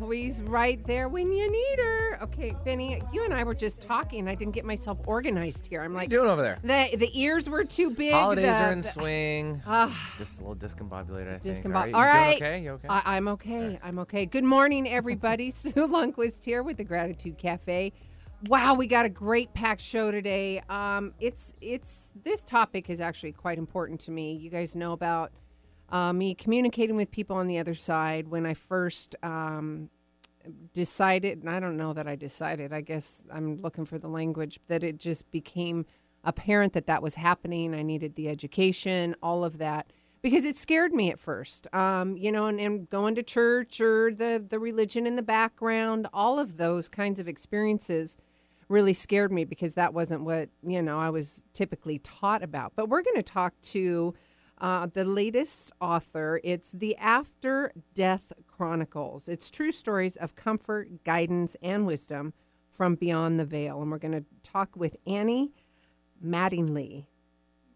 Always right there when you need her. Okay, Benny, you and I were just talking. I didn't get myself organized here. I'm What are you like, doing over there? the the ears were too big. Holidays the- are in the- swing. Ah. Just a little discombobulated, I think. All right, you doing okay? You okay? I, I'm okay. I'm okay. Good morning, everybody. Sue Lundquist here with the Gratitude Cafe. Wow, we got a great packed show today. Um, it's it's this topic is actually quite important to me. You guys know about uh, me communicating with people on the other side when I first um, decided, and I don't know that I decided. I guess I'm looking for the language that it just became apparent that that was happening. I needed the education, all of that, because it scared me at first. Um, you know, and, and going to church or the the religion in the background, all of those kinds of experiences really scared me because that wasn't what you know I was typically taught about. But we're going to talk to uh, the latest author. It's the After Death Chronicles. It's true stories of comfort, guidance, and wisdom from beyond the veil. And we're going to talk with Annie Mattingley.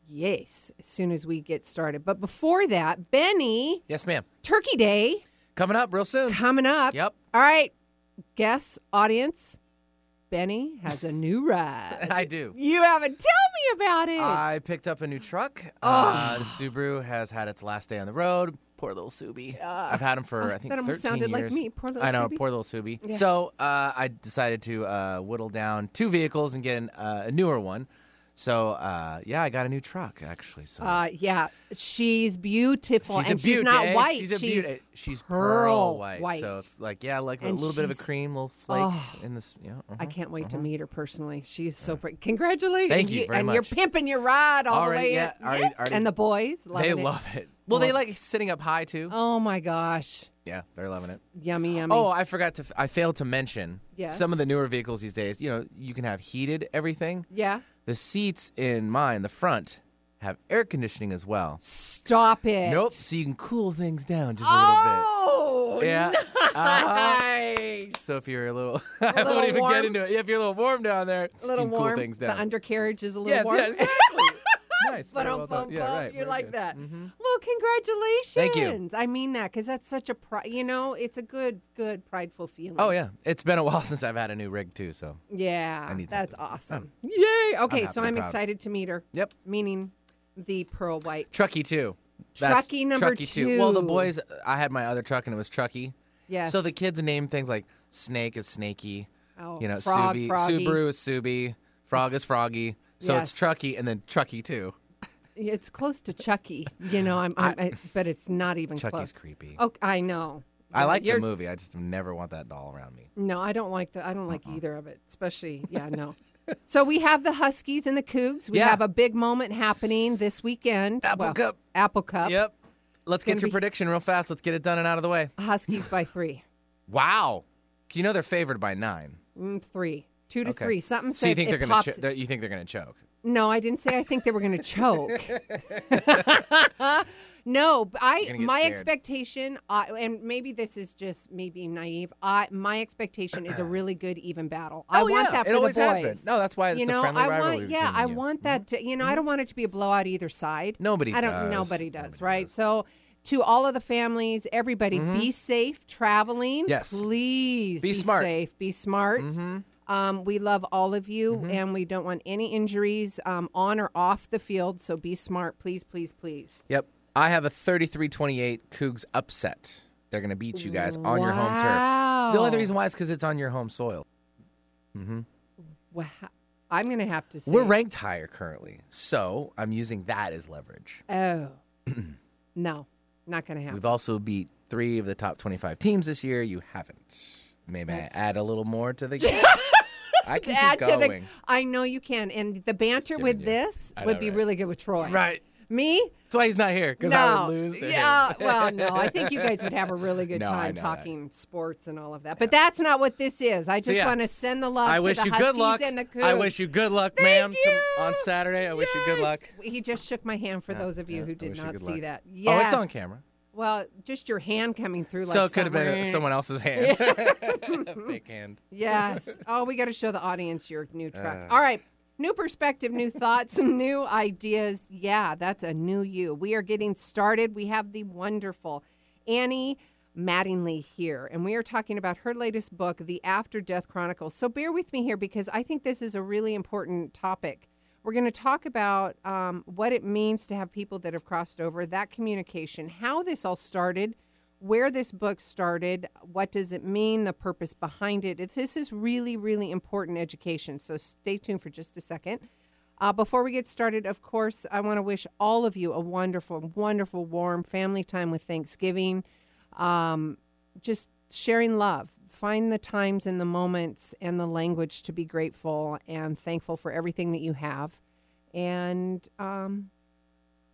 Yes, as soon as we get started. But before that, Benny, yes, ma'am. Turkey Day Coming up real soon. coming up. Yep. All right, guests, audience. Benny has a new ride. I do. You haven't tell me about it. I picked up a new truck. Oh. Uh, the Subaru has had its last day on the road. Poor little Subi. I've had him for I think that almost 13 sounded like me. Poor little I know, Subi. poor little Subi. Yes. So uh, I decided to uh, whittle down two vehicles and get an, uh, a newer one. So uh, yeah, I got a new truck actually. So Uh, yeah, she's beautiful, she's and she's not eh? white. She's a beauty. She's pearl white. white. So it's like yeah, like a little bit of a cream, little flake Oh. in this. Yeah. I uh-huh. can't wait to meet her personally. She's so pretty. Congratulations! Thank you very and much. you're pimping your ride all Already, the way. yeah, in. already- Yes. already- and the boys They it. love it. Well, they like sitting up high too. Oh my gosh, Yeah, they're loving it. yummy, yummy. Oh, I forgot to. I failed to mention. Yes. Some of the newer vehicles these days, you know, you can have heated everything. yeah. The seats in mine, the front, have air conditioning as well. Stop it. Nope. So you can cool things down just a little bit. Oh. Yeah. Uh-huh. So if you're a little, I little won't even warm. get into it. Yeah, if you're a little warm down there, A little you can warm. cool things down. The undercarriage is a little yes, warm. yeah, exactly. Nice. But well bum, yeah, right. you very like good. that. Mhm. Well, congratulations. Thank you. I mean that because that's such a pri- you know, it's a good, good, prideful feeling. Oh yeah, it's been a while since I've had a new rig too. So Yeah, I need that's something. awesome. Yay! Okay, happy so I'm proud. excited to meet her. yep, Meaning the pearl white. Trucky too. Trucky number Trucky too. Well, the boys, I had my other truck and it was Trucky. Yes. So the kids name things like Snake is Snaky, oh, you know, frog, Subi. Subaru is Subi, Frog is Froggy. So Yes. it's Trucky and then Trucky too. It's close to Chucky. You know, I'm, I'm I, but it's not even Chucky's close. creepy. Oh, I know. I like You're- the movie. I just never want that doll around me. No, I don't like the. I don't like Uh-uh. either of it. Especially, yeah, no. so we have the Huskies and the Cougs. We Yeah. have a big moment happening this weekend. Apple Well, Cup. Apple Cup. Yep. Let's gonna get your be- prediction real fast. Let's get it done and out of the way. Huskies by three. Wow. You know they're favored by nine. Mm, three. Two to Okay. three. Something says So you think it they're gonna? pops- Cho- that you think they're gonna choke? No, I didn't say I think they were going to choke. no, I my scared. expectation, uh, and maybe this is just me being naive. I my expectation is a really good even battle. I Oh, want yeah. that It for always the has boys. been. No, that's why it's you know, friendly I rivalry want, yeah, I you. Mm-hmm. want that. To, you know, I don't want it to be a blowout either side. Nobody I don't. does. Nobody does, Nobody right? does. So. To all of the families, everybody, be safe traveling. Mm-hmm. Yes. Please Be smart. safe. Be smart. Mm-hmm. Um, we love all of you, and we don't want any injuries um, on or off the field. So be smart, please, please, please. Yep. I have a 33-28 Cougs upset. They're going to beat you guys on your home turf. The only reason why is because it's on your home soil. Wow. I'm going to have to say. We're ranked higher currently, so I'm using that as leverage. Oh, no, not going to happen. We've also beat three of the top 25 teams this year. You haven't. Maybe That's- I add a little more to the game. I can Add keep to the. going. I know you can, and the banter with you- this I would know, be right? really good with Troy. Right. Me? That's why he's not here because no. I would lose. To yeah. him. well, no. I think you guys would have a really good No, I time know that. talking sports and all of that. But that's not what this is. I just yeah. want to send the love I to wish the you Huskies good luck. and the Cougs. I wish you good luck, Thank ma'am, you. to- on Saturday. I wish you good luck. He just shook my hand for those of you yeah, who I did wish you not good see luck. that. Oh, it's on camera. Well, just your hand coming through. Like so it could have been someone else's hand. Fake hand. Yes. Oh, we got to show the audience your new truck. Uh. All right. New perspective, new thoughts, new ideas. Yeah, that's a new you. We are getting started. We have the wonderful Annie Mattingley here, and we are talking about her latest book, The After Death Chronicles. So bear with me here because I think this is a really important topic. We're going to talk about um, what it means to have people that have crossed over, that communication, how this all started, where this book started, what does it mean, the purpose behind it. This is really, really important education. So stay tuned for just a second. Uh, before we get started, of course, I want to wish all of you a wonderful, wonderful, warm family time with Thanksgiving. Um, just sharing love. Find the times and the moments and the language to be grateful and thankful for everything that you have. And um,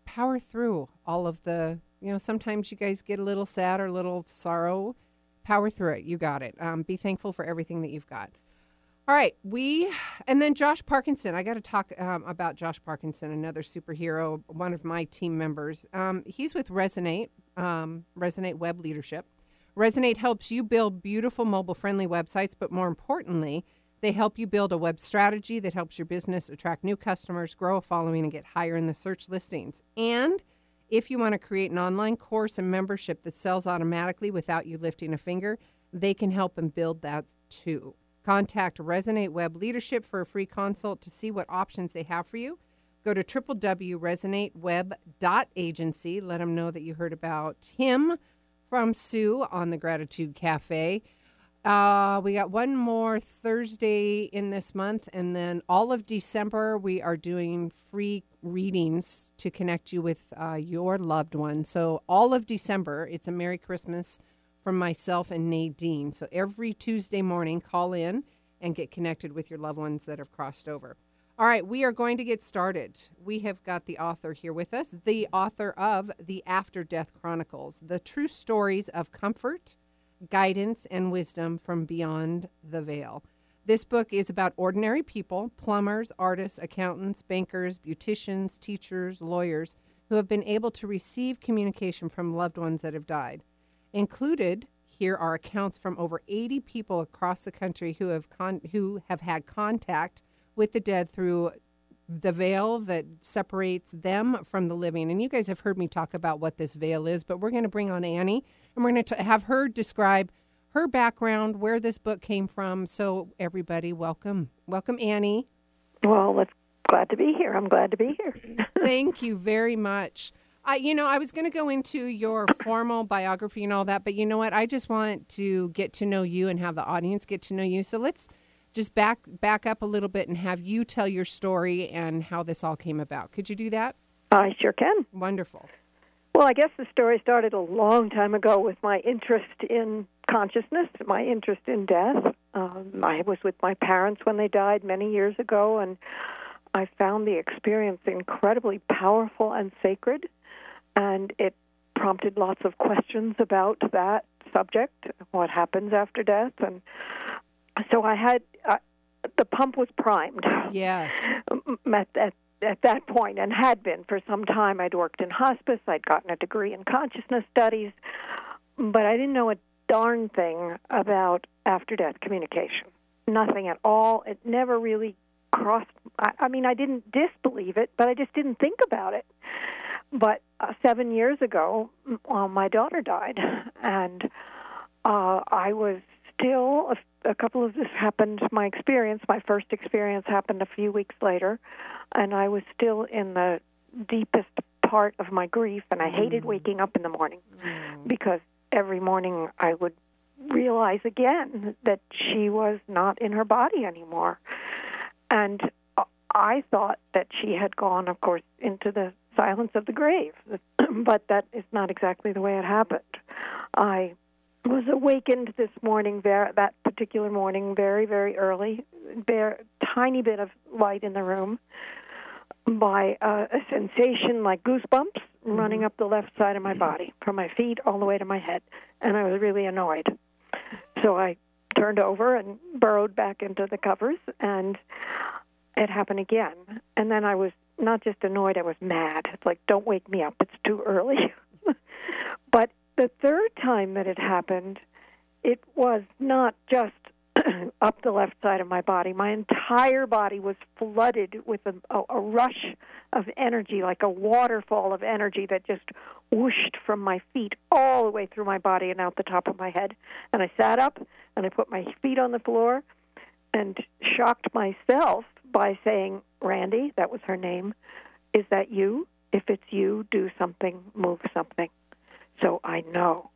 power through all of the, you know, sometimes you guys get a little sad or a little sorrow. Power through it. You got it. Um, be thankful for everything that you've got. All right, we and then Josh Parkinson. I got to talk um, about Josh Parkinson, another superhero, one of my team members. Um, he's with Resonate, um, Resonate Web Leadership. Resonate helps you build beautiful mobile-friendly websites, but more importantly, they help you build a web strategy that helps your business attract new customers, grow a following, and get higher in the search listings. And if you want to create an online course and membership that sells automatically without you lifting a finger, they can help and build that too. Contact Resonate Web Leadership for a free consult to see what options they have for you. Go to www.resonateweb.agency. Let them know that you heard about him from Sue on the Gratitude Cafe. Uh, we got one more Thursday in this month, and then all of December we are doing free readings to connect you with uh, your loved one. So all of December, it's a Merry Christmas from myself and Nadine. So every Tuesday morning, call in and get connected with your loved ones that have crossed over. All right, we are going to get started. We have got the author here with us, the author of The After Death Chronicles, the true stories of comfort, guidance, and wisdom from beyond the veil. This book is about ordinary people, plumbers, artists, accountants, bankers, beauticians, teachers, lawyers, who have been able to receive communication from loved ones that have died. Included here are accounts from over 80 people across the country who have con- who have had contact with the dead through the veil that separates them from the living. And you guys have heard me talk about what this veil is, but we're going to bring on Annie and we're going to have her describe her background, where this book came from. So everybody, welcome. Welcome Annie. Well, it's glad to be here. I'm glad to be here. Thank you very much. I, you know, I was going to go into your formal biography and all that, but you know what? I just want to get to know you and have the audience get to know you. So let's just back back up a little bit and have you tell your story and how this all came about. Could you do that? I sure can. Wonderful. Well, I guess the story started a long time ago with my interest in consciousness, my interest in death. Um, I was with my parents when they died many years ago, and I found the experience incredibly powerful and sacred, and it prompted lots of questions about that subject, what happens after death, and so I had the pump was primed. Yes. at, at, at that point and had been for some time. I'd worked in hospice, I'd gotten a degree in consciousness studies, but I didn't know a darn thing about after death communication. Nothing at all. It never really crossed. I, I mean, I didn't disbelieve it, but I just didn't think about it. But uh, seven years ago, well, my daughter died, and uh, I was still a, a couple of this happened. My experience, my first experience, happened a few weeks later, and I was still in the deepest part of my grief, and I hated mm. waking up in the morning mm. because every morning I would realize again that she was not in her body anymore, and I thought that she had gone, of course, into the silence of the grave, but that is not exactly the way it happened. I was awakened this morning, ver- that particular morning, very, very early. There, tiny bit of light in the room, by a, a sensation like goosebumps mm-hmm. running up the left side of my mm-hmm. body, from my feet all the way to my head, and I was really annoyed. So I turned over and burrowed back into the covers, and it happened again. And then I was not just annoyed, I was mad. It's like, don't wake me up, it's too early. but the third time that it happened, it was not just up the left side of my body. My entire body was flooded with a, a, a rush of energy, like a waterfall of energy that just whooshed from my feet all the way through my body and out the top of my head. And I sat up and I put my feet on the floor and shocked myself by saying, Randy, that was her name, is that you? If it's you, do something, move something. So I know.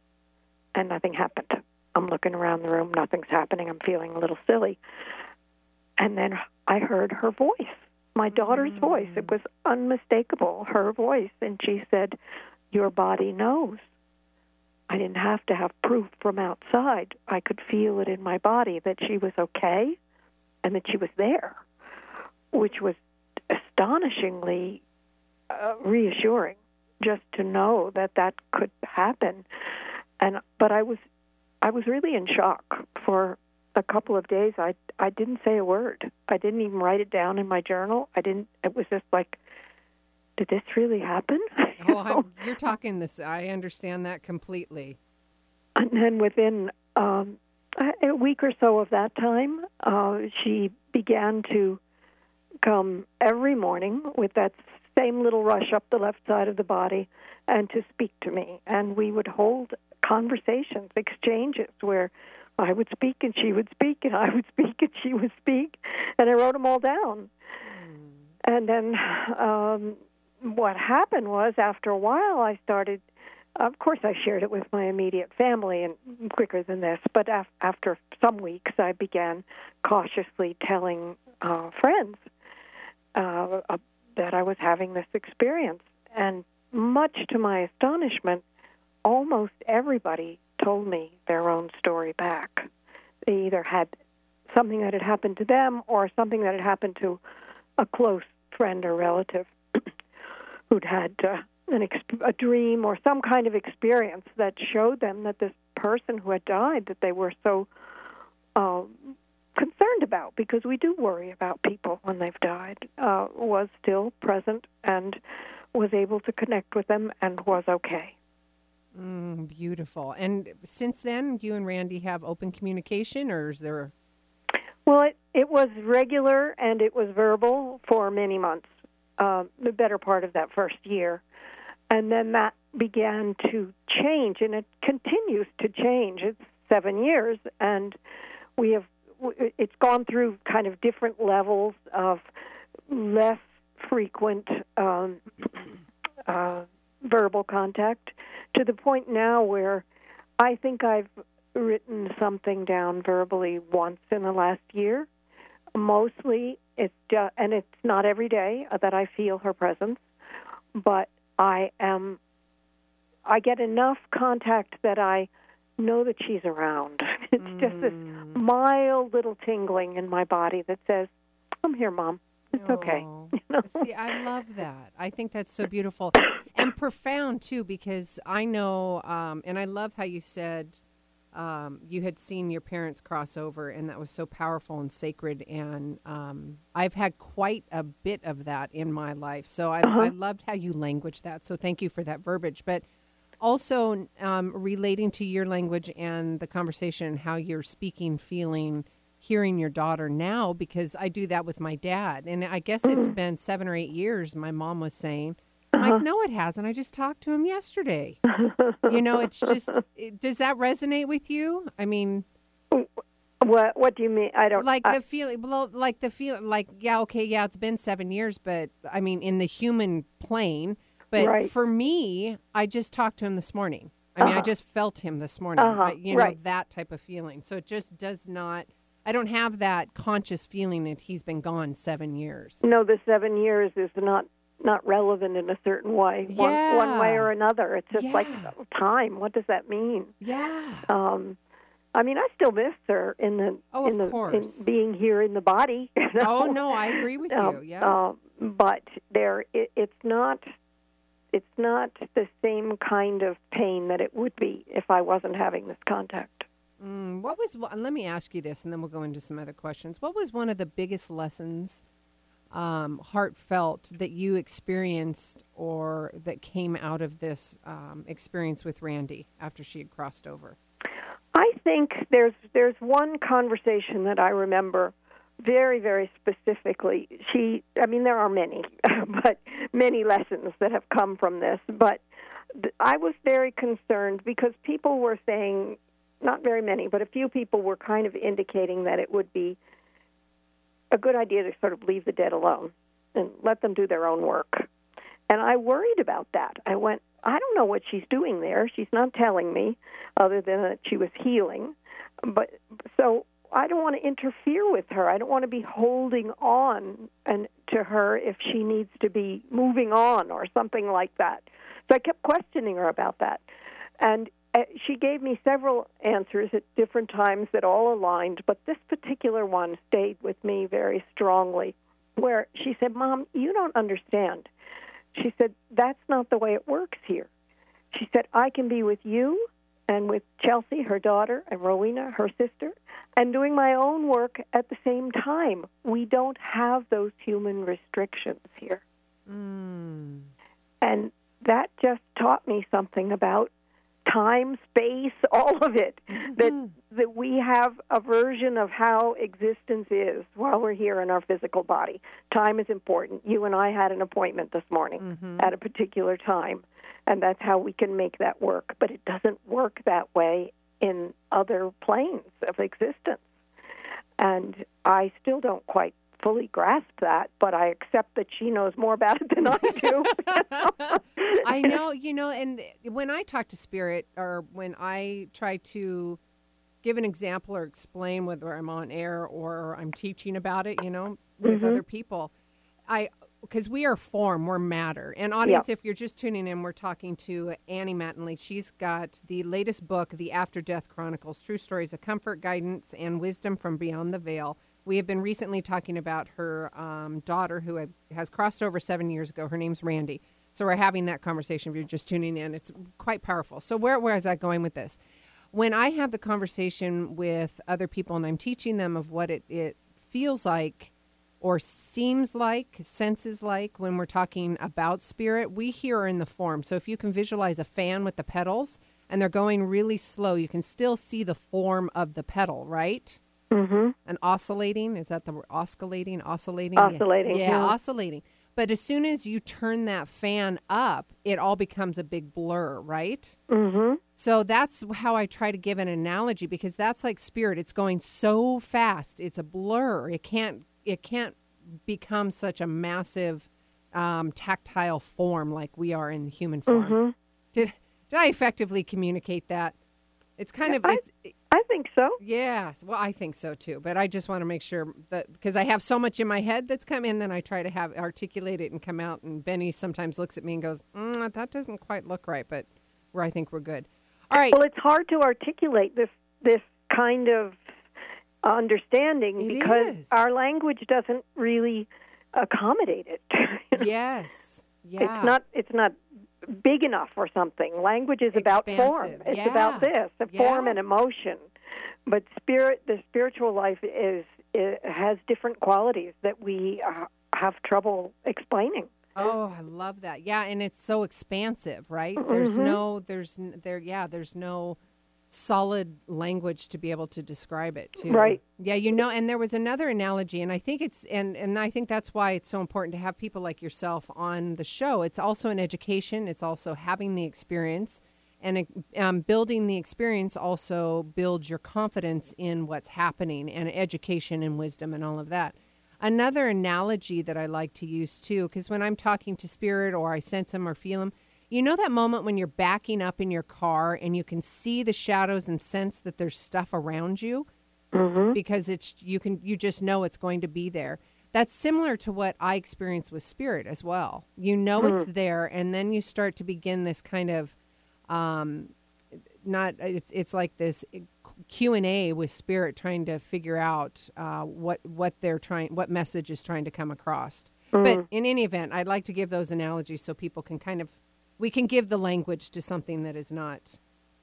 And nothing happened. I'm looking around the room, nothing's happening. I'm feeling a little silly. And then I heard her voice, my daughter's mm. voice. It was unmistakable, her voice. And she said, Your body knows. I didn't have to have proof from outside. I could feel it in my body that she was okay and that she was there, which was astonishingly uh, reassuring just to know that that could happen. And but I was I was really in shock for a couple of days. I I didn't say a word. I didn't even write it down in my journal. I didn't. It was just like, did this really happen? you oh, you're talking this. I understand that completely. And then within um, a week or so of that time, uh, she began to come every morning with that same little rush up the left side of the body and to speak to me. And we would hold conversations, exchanges where I would speak and she would speak and I would speak and she would speak, and I wrote them all down. Mm. And then um, what happened was, after a while, I started. Of course, I shared it with my immediate family, and quicker than this. But af- after some weeks, I began cautiously telling uh, friends uh, that I was having this experience. And much to my astonishment, almost everybody told me their own story back. They either had something that had happened to them or something that had happened to a close friend or relative who'd had uh, an ex- a dream or some kind of experience that showed them that this person who had died that they were so uh, concerned about because we do worry about people when they've died uh, was still present and was able to connect with them and was okay. Mm, beautiful. And since then, you and Randy have open communication, or is there? Well, it, it was regular and it was verbal for many months, uh, the better part of that first year. And then that began to change, and it continues to change. It's seven years, and we have it's gone through kind of different levels of less frequent um, uh, verbal contact to the point now where I think I've written something down verbally once in the last year. Mostly, it's just, and it's not every day that I feel her presence, but I am. I get enough contact that I know that she's around. It's mm. just this mm. mild little tingling in my body that says, "I'm here, mom. It's oh. okay." You know? See, I love that. I think that's so beautiful and profound too, because I know, um, and I love how you said um, you had seen your parents cross over, and that was so powerful and sacred. And um, I've had quite a bit of that in my life, so I, uh-huh. I loved how you language that. So thank you for that verbiage, but also um, relating to your language and the conversation, how you're speaking, feeling, hearing your daughter now, because I do that with my dad. And I guess mm-hmm. it's been seven or eight years, my mom was saying. Uh-huh. Like, no, it hasn't. I just talked to him yesterday. you know, it's just, it, does that resonate with you? I mean, what What do you mean? I don't like I, the feeling. Well, like the feeling. Like yeah, okay, yeah, it's been seven years, but I mean, in the human plane, but right. for me, I just talked to him this morning. I mean, uh-huh. I just felt him this morning. Uh-huh. I, you know, right. that type of feeling. So it just does not. I don't have that conscious feeling that he's been gone seven years. No, the seven years is not not relevant in a certain way, yeah. one, one way or another. It's just yeah. like time. What does that mean? Yeah. Um, I mean, I still miss her in the oh, in the in being here in the body. You know? Oh no, I agree with um, you. Yes. Um, but there it, it's not it's not the same kind of pain that it would be if I wasn't having this contact. Mm, what was? Let me ask you this, and then we'll go into some other questions. What was one of the biggest lessons, um, heartfelt, that you experienced or that came out of this um, experience with Randy after she had crossed over? I think there's there's one conversation that I remember very very specifically. She, I mean, there are many, but many lessons that have come from this. But I was very concerned because people were saying not very many, but a few people were kind of indicating that it would be a good idea to sort of leave the dead alone and let them do their own work. And I worried about that. I went, I don't know what she's doing there. She's not telling me other than that she was healing. But so I don't want to interfere with her. I don't want to be holding on and to her if she needs to be moving on or something like that. So I kept questioning her about that. And uh, she gave me several answers at different times that all aligned, but this particular one stayed with me very strongly. Where she said, Mom, you don't understand. She said, That's not the way it works here. She said, I can be with you and with Chelsea, her daughter, and Rowena, her sister, and doing my own work at the same time. We don't have those human restrictions here. Mm. And that just taught me something about time, space, all of it. Mm-hmm. That that we have a version of how existence is while we're here in our physical body. Time is important. You and I had an appointment this morning mm-hmm. at a particular time, and that's how we can make that work. But it doesn't work that way in other planes of existence. And I still don't quite fully grasp that, but I accept that she knows more about it than I do. I know, you know, and when I talk to spirit or when I try to give an example or explain whether I'm on air or I'm teaching about it, you know, with mm-hmm. other people, I because we are form, we're matter. And audience, if you're just tuning in, we're talking to Annie Mattingley. She's got the latest book, The After Death Chronicles: True Stories of Comfort, Guidance, and Wisdom from Beyond the Veil. We have been recently talking about her um, daughter who has crossed over seven years ago. Her name's Randy. So we're having that conversation. If you're just tuning in, it's quite powerful. So where where is that going with this? When I have the conversation with other people and I'm teaching them of what it, it feels like or seems like, senses like when we're talking about spirit, we hear in the form. So if you can visualize a fan with the pedals and they're going really slow, you can still see the form of the pedal, right? Mm-hmm. And oscillating is that the word? Oscillating, oscillating, oscillating. Yeah, yeah, oscillating. But as soon as you turn that fan up, it all becomes a big blur, right? Mm-hmm. So that's how I try to give an analogy because that's like spirit. It's going so fast, it's a blur. It can't. It can't become such a massive um, tactile form like we are in human form. Mm-hmm. Did did I effectively communicate that? It's kind of it's I think so. Yes, well, I think so too. But I just want to make sure that because I have so much in my head that's come in, then I try to have articulate it and come out. And Benny sometimes looks at me and goes, mm, "That doesn't quite look right," but where I think we're good. All right. Well, it's hard to articulate this this kind of understanding It because is. our language doesn't really accommodate it. yes. Yeah. It's not it's not big enough or something. Language is about form. It's Yeah. about this, the form and emotion. But spirit, the spiritual life is, it has different qualities that we uh, have trouble explaining. Oh, I love that. Yeah, and it's so expansive, right? There's Mhm. no, there's there, yeah, there's no solid language to be able to describe it. Too. Right. Yeah, you know. And there was another analogy, and I think it's, and and I think that's why it's so important to have people like yourself on the show. It's also an education. It's also having the experience, and um, building the experience also builds your confidence in what's happening, and education and wisdom and all of that. Another analogy that I like to use too, because when I'm talking to spirit or I sense them or feel them, you know that moment when you're backing up in your car and you can see the shadows and sense that there's stuff around you Mm-hmm. because it's you can you just know it's going to be there. That's similar to what I experience with spirit as well. You know Hmm. it's there, and then you start to begin this kind of, um, not it's it's like this Q and A with spirit trying to figure out uh, what what they're trying what message is trying to come across. But in any event, I'd like to give those analogies so people can kind of we can give the language to something that is not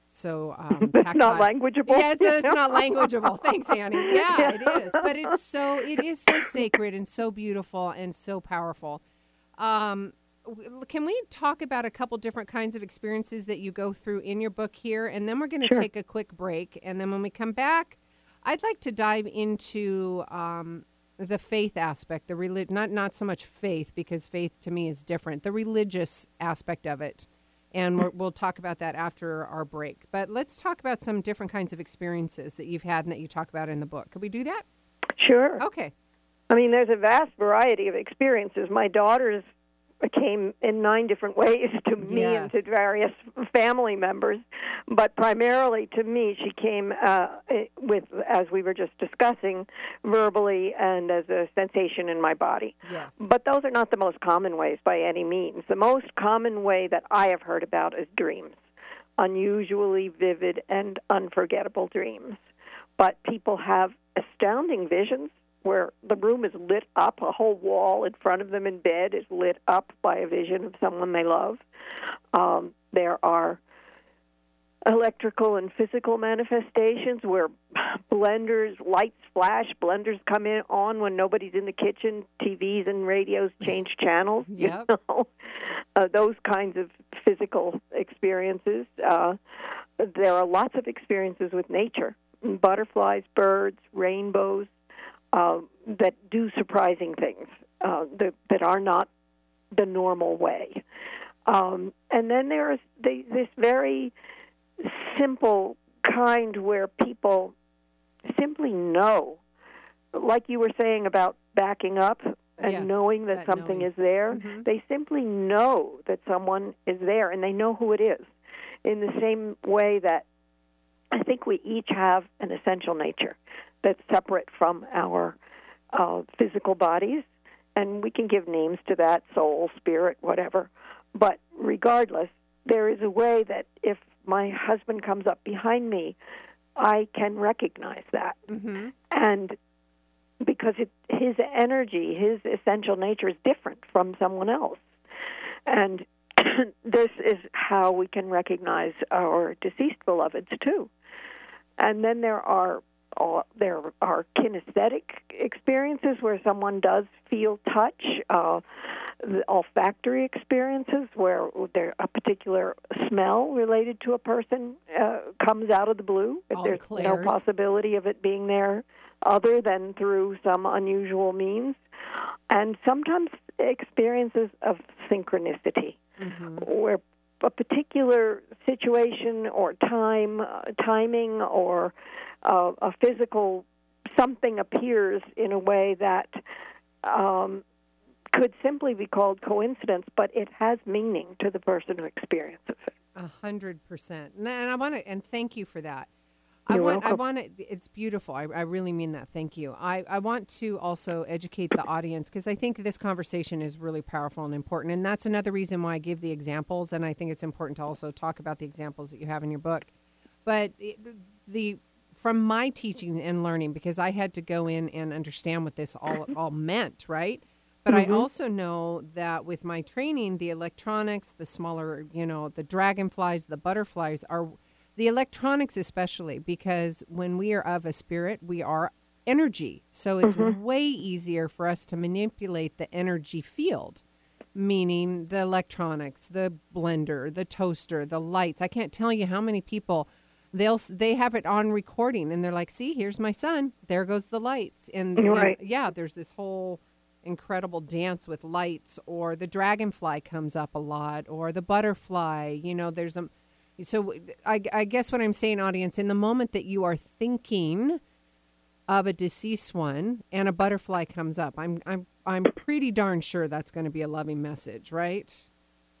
so um, It's not languageable. Yeah, it's, it's not languageable. Thanks, Annie. Yeah, it is. But it's so it is so sacred and so beautiful and so powerful. Um, can we talk about a couple different kinds of experiences that you go through in your book here, and then we're going to Sure. take a quick break, and then when we come back, I'd like to dive into um, the faith aspect, the relig- not not so much faith because faith to me is different, the religious aspect of it, and we're, we'll talk about that after our break. But let's talk about some different kinds of experiences that you've had and that you talk about in the book. Could we do that? Sure. Okay. I mean, there's a vast variety of experiences. My daughters came in nine different ways to me and to various family members, but primarily to me, she came uh, with, as we were just discussing, verbally and as a sensation in my body. Yes. But those are not the most common ways by any means. The most common way that I have heard about is dreams unusually vivid and unforgettable dreams. But people have astounding visions where the room is lit up, a whole wall in front of them in bed is lit up by a vision of someone they love. Um, there are electrical and physical manifestations where blenders lights flash blenders come in on when nobody's in the kitchen tvs and radios change channels you know? Uh, those kinds of physical experiences uh, there are lots of experiences with nature. Butterflies birds rainbows uh, that do surprising things uh, that, that are not the normal way um, and then there's the, this very simple kind where people simply know, like you were saying about backing up and Yes, knowing that, that something knowing. is there. Mhm. They simply know that someone is there and they know who it is. In the same way that I think we each have an essential nature that's separate from our uh, physical bodies, and we can give names to that soul, spirit, whatever. But regardless, there is a way that if my husband comes up behind me, I can recognize that. Mm-hmm. And because it, his energy, his essential nature is different from someone else. And this is how we can recognize our deceased beloveds too. And then there are all, there are kinesthetic experiences where someone does feel touch, uh, the olfactory experiences where there a particular smell related to a person uh, comes out of the blue. If All the there's no possibility of it being there other than through some unusual means, and sometimes experiences of synchronicity Mm-hmm. where a particular situation or time, uh, timing, or uh, a physical something appears in a way that um, could simply be called coincidence, but it has meaning to the person who experiences it. A hundred percent. And I want to and thank you for that. I You're want I want to it's beautiful. I, I really mean that. Thank you. I, I want to also educate the audience because I think this conversation is really powerful and important. And that's another reason why I give the examples. And I think it's important to also talk about the examples that you have in your book. But it, the from my teaching and learning, because I had to go in and understand what this all all meant, right? But I mm-hmm. also know that with my training, the electronics, the smaller, you know, the dragonflies, the butterflies are the electronics, especially because when we are of a spirit, we are energy. So it's mm-hmm. way easier for us to manipulate the energy field, meaning the electronics, the blender, the toaster, the lights. I can't tell you how many people they'll they have it on recording and they're like, "See, here's my son. There goes the lights." And Right. yeah, there's this whole incredible dance with lights or the dragonfly comes up a lot or the butterfly you know there's a so I, I guess what i'm saying audience in the moment that you are thinking of a deceased one and a butterfly comes up i'm i'm i'm pretty darn sure that's going to be a loving message right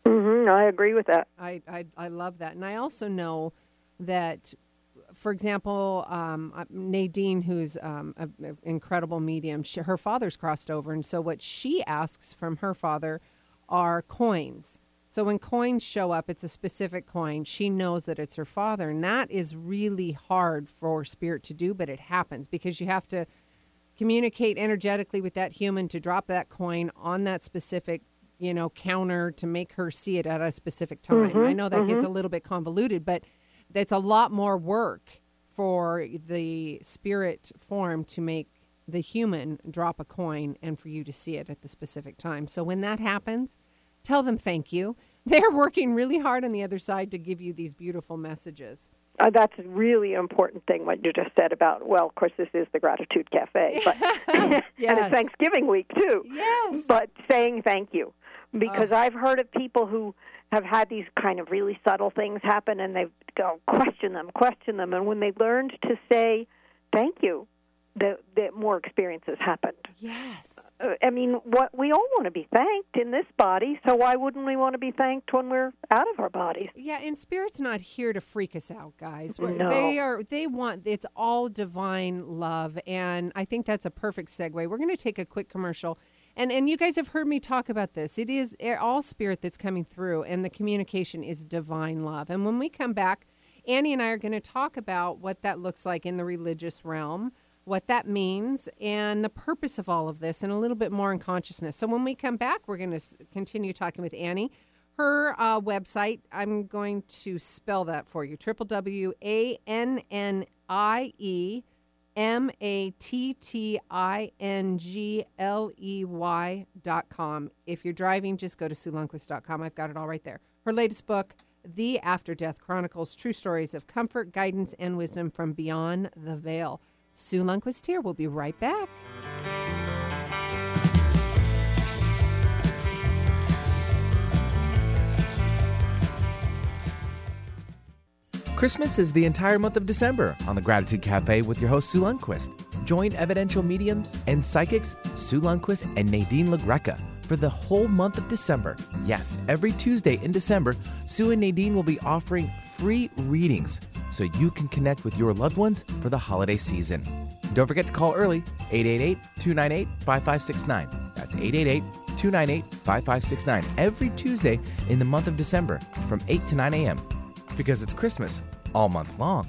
mm-hmm, I agree with that. I, I I love that, and I also know that, for example, um, uh, Nadine, who's um, an incredible medium, she, her father's crossed over, and so what she asks from her father are coins. So when coins show up, it's a specific coin. She knows that it's her father, and that is really hard for spirit to do, but it happens because you have to communicate energetically with that human to drop that coin on that specific you know counter to make her see it at a specific time. Mhm, I know that gets mhm. a little bit convoluted, but that's a lot more work for the spirit form to make the human drop a coin and for you to see it at the specific time. So when that happens, tell them thank you. They're working really hard on the other side to give you these beautiful messages. Uh, that's a really important thing what you just said about. Well, of course, this is the Gratitude Cafe, but and it's Thanksgiving week too. Yes. But saying thank you, because Oh. I've heard of people who have had these kind of really subtle things happen, and they go question them, question them, and when they learned to say thank you, that the more experiences happened. yes. Uh, I mean, what we all want to be thanked in this body, so why wouldn't we want to be thanked when we're out of our bodies? Yeah, and spirit's not here to freak us out, guys. No. They are they want it's all divine love and I think that's a perfect segue. We're going to take a quick commercial. And and you guys have heard me talk about this. It is all spirit that's coming through and the communication is divine love. And when we come back, Annie and I are going to talk about what that looks like in the religious realm, what that means, and the purpose of all of this, and a little bit more in consciousness. So when we come back, we're going to continue talking with Annie. Her uh, website, I'm going to spell that for you triple W A N N I E M A T T I N G L E Y dot com. If you're driving, just go to SueLundquist.com. I've got it all right there. Her latest book, The After Death Chronicles True Stories of Comfort, Guidance, and Wisdom from Beyond the Veil. Sue Lundquist here. We'll be right back. Christmas is the entire month of December on the Gratitude Cafe with your host, Sue Lundquist. Join evidential mediums and psychics Sue Lundquist and Nadine LaGreca for the whole month of December. Yes, every Tuesday in December, Sue and Nadine will be offering free readings so you can connect with your loved ones for the holiday season. Don't forget to call early 888 298 5569. That's 888 298 5569 every Tuesday in the month of December from 8 to 9 a.m because it's Christmas all month long.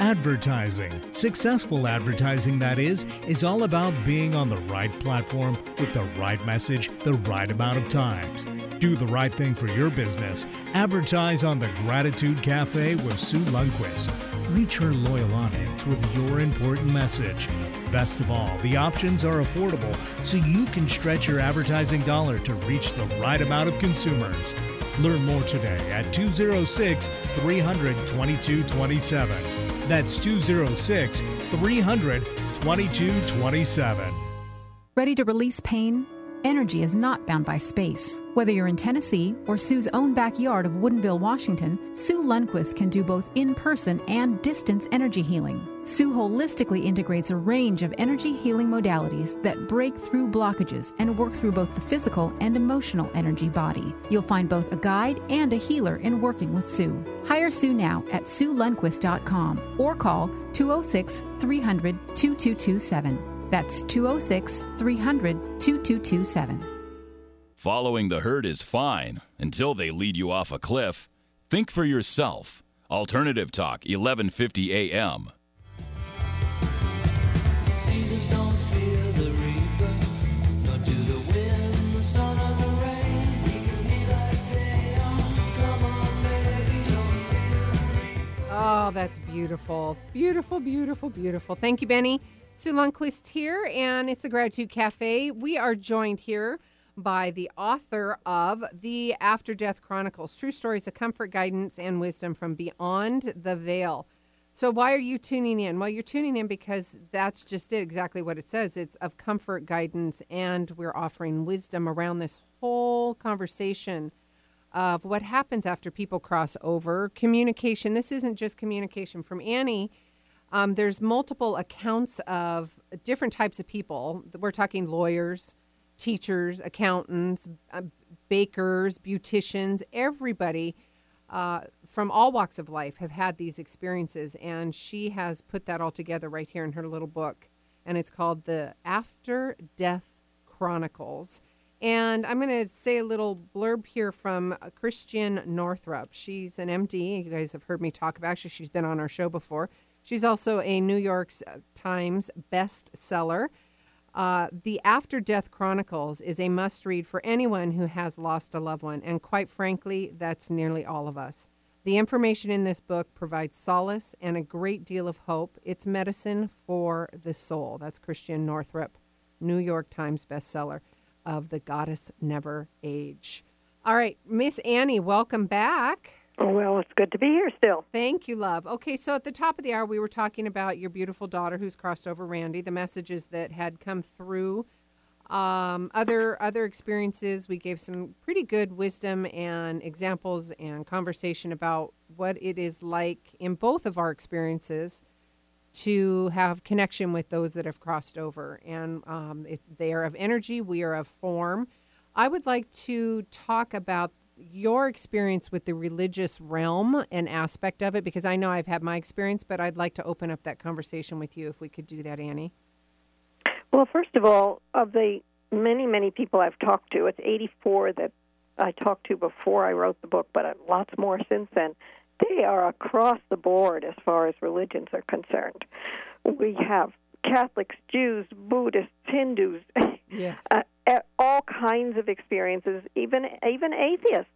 Advertising, successful advertising that is, is all about being on the right platform with the right message the right amount of times. Do the right thing for your business. Advertise on the Gratitude Cafe with Sue Lundquist. Reach her loyal audience with your important message. Best of all, the options are affordable so you can stretch your advertising dollar to reach the right amount of consumers. Learn more today at 206 300 2227. That's 206 300 2227. Ready to release pain? Energy is not bound by space. Whether you're in Tennessee or Sue's own backyard of Woodinville, Washington, Sue Lundquist can do both in person and distance energy healing. Sue holistically integrates a range of energy healing modalities that break through blockages and work through both the physical and emotional energy body. You'll find both a guide and a healer in working with Sue. Hire Sue now at SueLundquist.com or call 206 300 2227. That's 206 300 2227. Following the herd is fine until they lead you off a cliff. Think for yourself. Alternative Talk, 1150 AM. Seasons don't fear the reaper, nor do the wind, the sun, or the rain. We can be like they are. Come on, baby, don't fear the reaper. Oh, that's beautiful. Beautiful, beautiful, beautiful. Thank you, Benny. Sue Lundquist here, and it's the Gratitude Cafe. We are joined here by the author of The After Death Chronicles True Stories of Comfort, Guidance, and Wisdom from Beyond the Veil. So, why are you tuning in? Well, you're tuning in because that's just it, exactly what it says. It's of comfort, guidance, and we're offering wisdom around this whole conversation of what happens after people cross over. Communication. This isn't just communication from Annie Um, there's multiple accounts of different types of people. We're talking lawyers, teachers, accountants, uh, bakers, beauticians, everybody uh, from all walks of life have had these experiences. And she has put that all together right here in her little book. And it's called The After Death Chronicles. And I'm going to say a little blurb here from uh, Christiane Northrup. She's an MD. You guys have heard me talk about. Actually, she's been on our show before. She's also a New York Times bestseller. Uh, the After Death Chronicles is a must read for anyone who has lost a loved one, and quite frankly, that's nearly all of us. The information in this book provides solace and a great deal of hope. It's medicine for the soul. That's Christiane Northrup, New York Times bestseller of The Goddess Never Age. All right, Miss Annie, welcome back. Oh well, it's good to be here still. Thank you, love. Okay, so at the top of the hour, we were talking about your beautiful daughter who's crossed over Randy, the messages that had come through, um, other other experiences. We gave some pretty good wisdom and examples and conversation about what it is like in both of our experiences to have connection with those that have crossed over. And um, if they are of energy, we are of form. I would like to talk about your experience with the religious realm and aspect of it because I know I've had my experience, but I'd like to open up that conversation with you if we could do that, Annie. Well, first of all, of the many, many people I've talked to, it's 84 that I talked to before I wrote the book, but lots more since then. They are across the board as far as religions are concerned. We have Catholics, Jews, Buddhists, Hindus, Yes. uh, all kinds of experiences, even even atheists.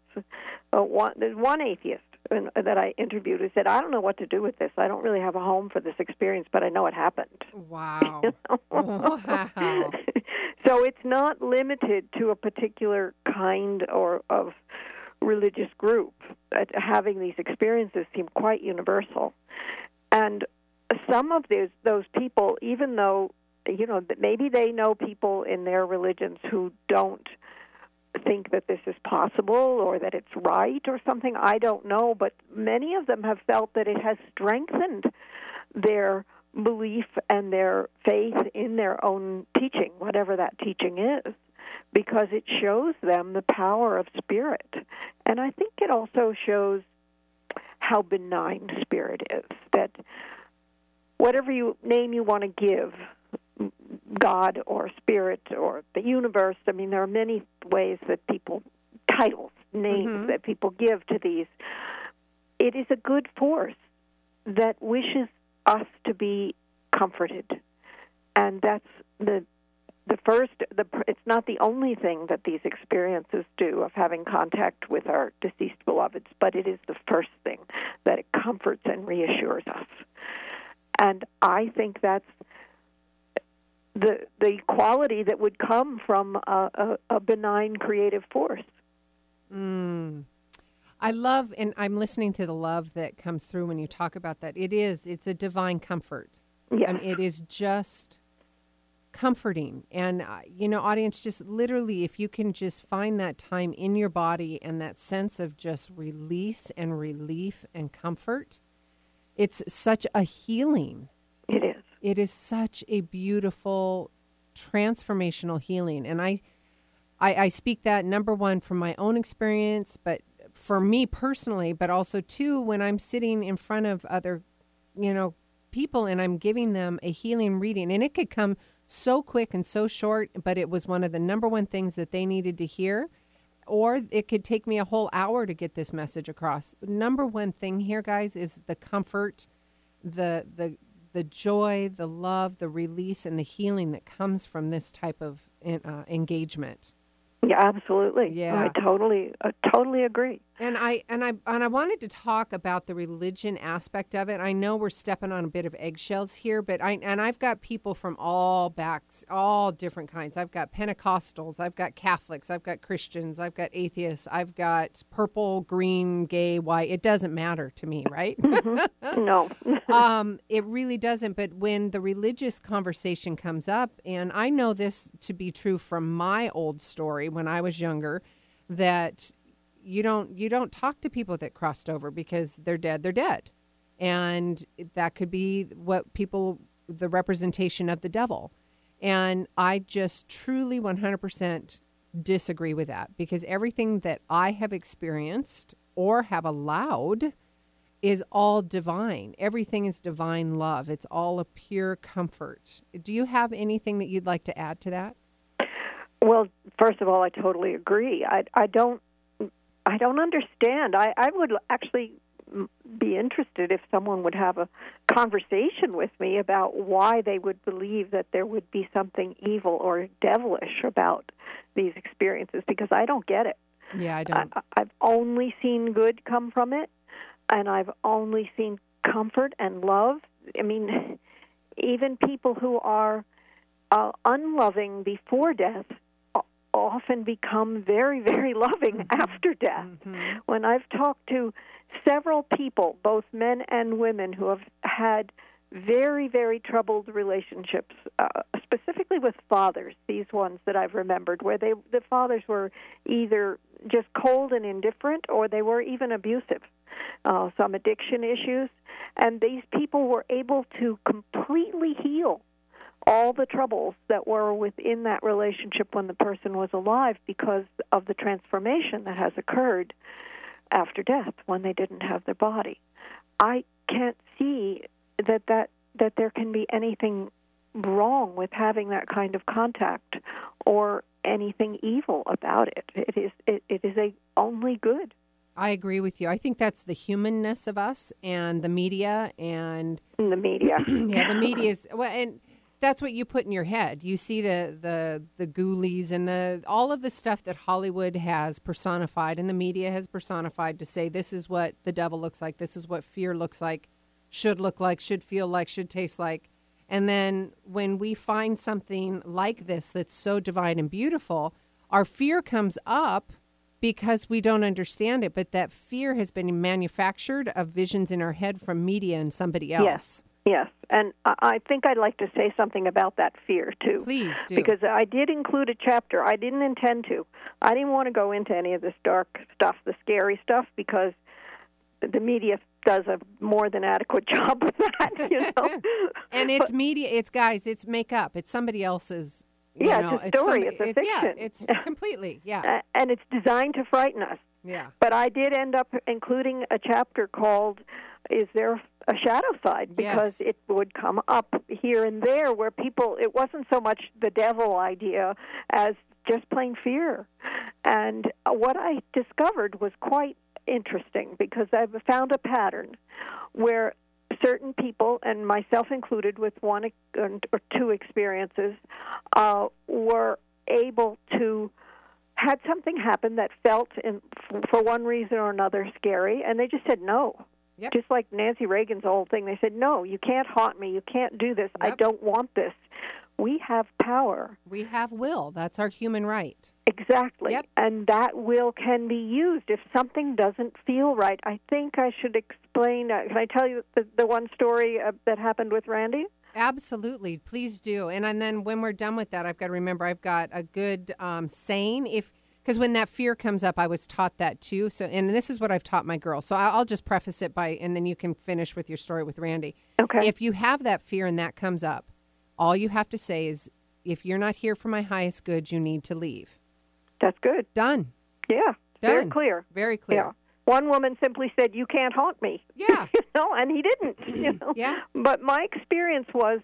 Uh, one, there's one atheist in, that I interviewed who said, "I don't know what to do with this. I don't really have a home for this experience, but I know it happened." Wow. wow. so it's not limited to a particular kind or of religious group. Uh, having these experiences seem quite universal, and some of those those people, even though you know maybe they know people in their religions who don't think that this is possible or that it's right or something. I don't know, but many of them have felt that it has strengthened their belief and their faith in their own teaching, whatever that teaching is, because it shows them the power of spirit. And I think it also shows how benign spirit is, that whatever you name you want to give, God or spirit or the universe. I mean, there are many ways that people, titles, names Mhm. that people give to these. It is a good force that wishes us to be comforted. And that's the the first the it's not the only thing that these experiences do of having contact with our deceased beloveds but it is the first thing that it comforts and reassures us and i think that's the the quality that would come from a, a, a benign creative force. Mm. I love, and I'm listening to the love that comes through when you talk about that. It is, it's a divine comfort. Yes. I mean, it is just comforting. And, uh, you know, audience, just literally, if you can just find that time in your body and that sense of just release and relief and comfort, it's such a healing. It is. Such a beautiful transformational healing. And I, I, I speak that number one from my own experience, but for me personally, but also too when I'm sitting in front of other, you know, people and I'm giving them a healing reading. And it could come so quick and so short, but it was one of the number one things that they needed to hear. Or it could take me a whole hour to get this message across. Number one thing here, guys, is the comfort, the the the joy, the love, the release, and the healing that comes from this type of uh, engagement. Yeah, absolutely. Yeah. I totally, I totally agree. And I and I and I wanted to talk about the religion aspect of it. I know we're stepping on a bit of eggshells here, but I and I've got people from all backs, all different kinds. I've got Pentecostals, I've got Catholics, I've got Christians, I've got atheists, I've got purple, green, gay, white. It doesn't matter to me, right? No. um, it really doesn't. But when the religious conversation comes up, and I know this to be true from my old story when I was younger, that you don't you don't talk to people that crossed over because they're dead. They're dead. and that could be what people the representation of the devil. And I just truly 100% disagree with that because everything that I have experienced or have allowed is all divine. Everything is divine love. It's all a pure comfort. Do you have anything that you'd like to add to that? Well, first of all, I totally agree. I I don't I don't understand. I I would actually be interested if someone would have a conversation with me about why they would believe that there would be something evil or devilish about these experiences because I don't get it. Yeah, I don't. I, I've only seen good come from it, and I've only seen comfort and love. I mean, even people who are uh, unloving before death often become very, very loving after death. When I've talked to several people, both men and women, who have had very, very troubled relationships, uh, specifically with fathers. These ones that I've remembered, where they the fathers were either just cold and indifferent, or they were even abusive. Uh, some addiction issues, and these people were able to completely heal all the troubles that were within that relationship when the person was alive because of the transformation that has occurred after death when they didn't have their body. I can't see that that that there can be anything wrong with having that kind of contact or anything evil about it. It is it, it is a only good. I agree with you. I think that's the humanness of us and the media and the media. yeah, the media is well, and that's what you put in your head. You see the the the ghoulies and the all of the stuff that Hollywood has personified and the media has personified to say this is what the devil looks like. This is what fear looks like, should look like, should feel like, should taste like. And then when we find something like this that's so divine and beautiful, our fear comes up because we don't understand it. But that fear has been manufactured of visions in our head from media and somebody else. Yes. Yes, and I think I'd like to say something about that fear too. Please do. Because I did include a chapter. I didn't intend to. I didn't want to go into any of this dark stuff, the scary stuff, because the media does a more than adequate job of that. You know. and it's media. It's guys. It's makeup. It's somebody else's. You Yeah, know, it's a story, somebody- it's a Yeah, fiction. it's completely. Yeah, and it's designed to frighten us. yeah. But I did end up including a chapter called "Is There a Shadow Side?" because Yes. it would come up here and there where people. It wasn't so much the devil idea as just plain fear. And what I discovered was quite interesting because I found a pattern where certain people, and myself included, with one or two experiences, uh, were able to had something happen that felt, in, for one reason or another, scary, and they just said no. Yep. Just like Nancy Reagan's old thing, they said, "No, you can't haunt me. You can't do this. I don't want this." We have power, We have will. That's our human right. exactly, Yep. and that will can be used if something doesn't feel right. I think I should explain. Uh, can I tell you the, the one story uh, that happened with Randy? Absolutely, please do. And and then when we're done with that, I've got to remember I've got a good um, saying if because when that fear comes up, I was taught that too. So and this is what I've taught my girls. So I'll just preface it by and then you can finish with your story with Randy. Okay. If you have that fear and that comes up, all you have to say is, "If you're not here for my highest good, you need to leave." That's good. Done. Yeah, very clear. Very clear. Yeah. One woman simply said, "You can't haunt me." Yeah. you know, and he didn't. You mm-hmm. know. Yeah. But my experience was,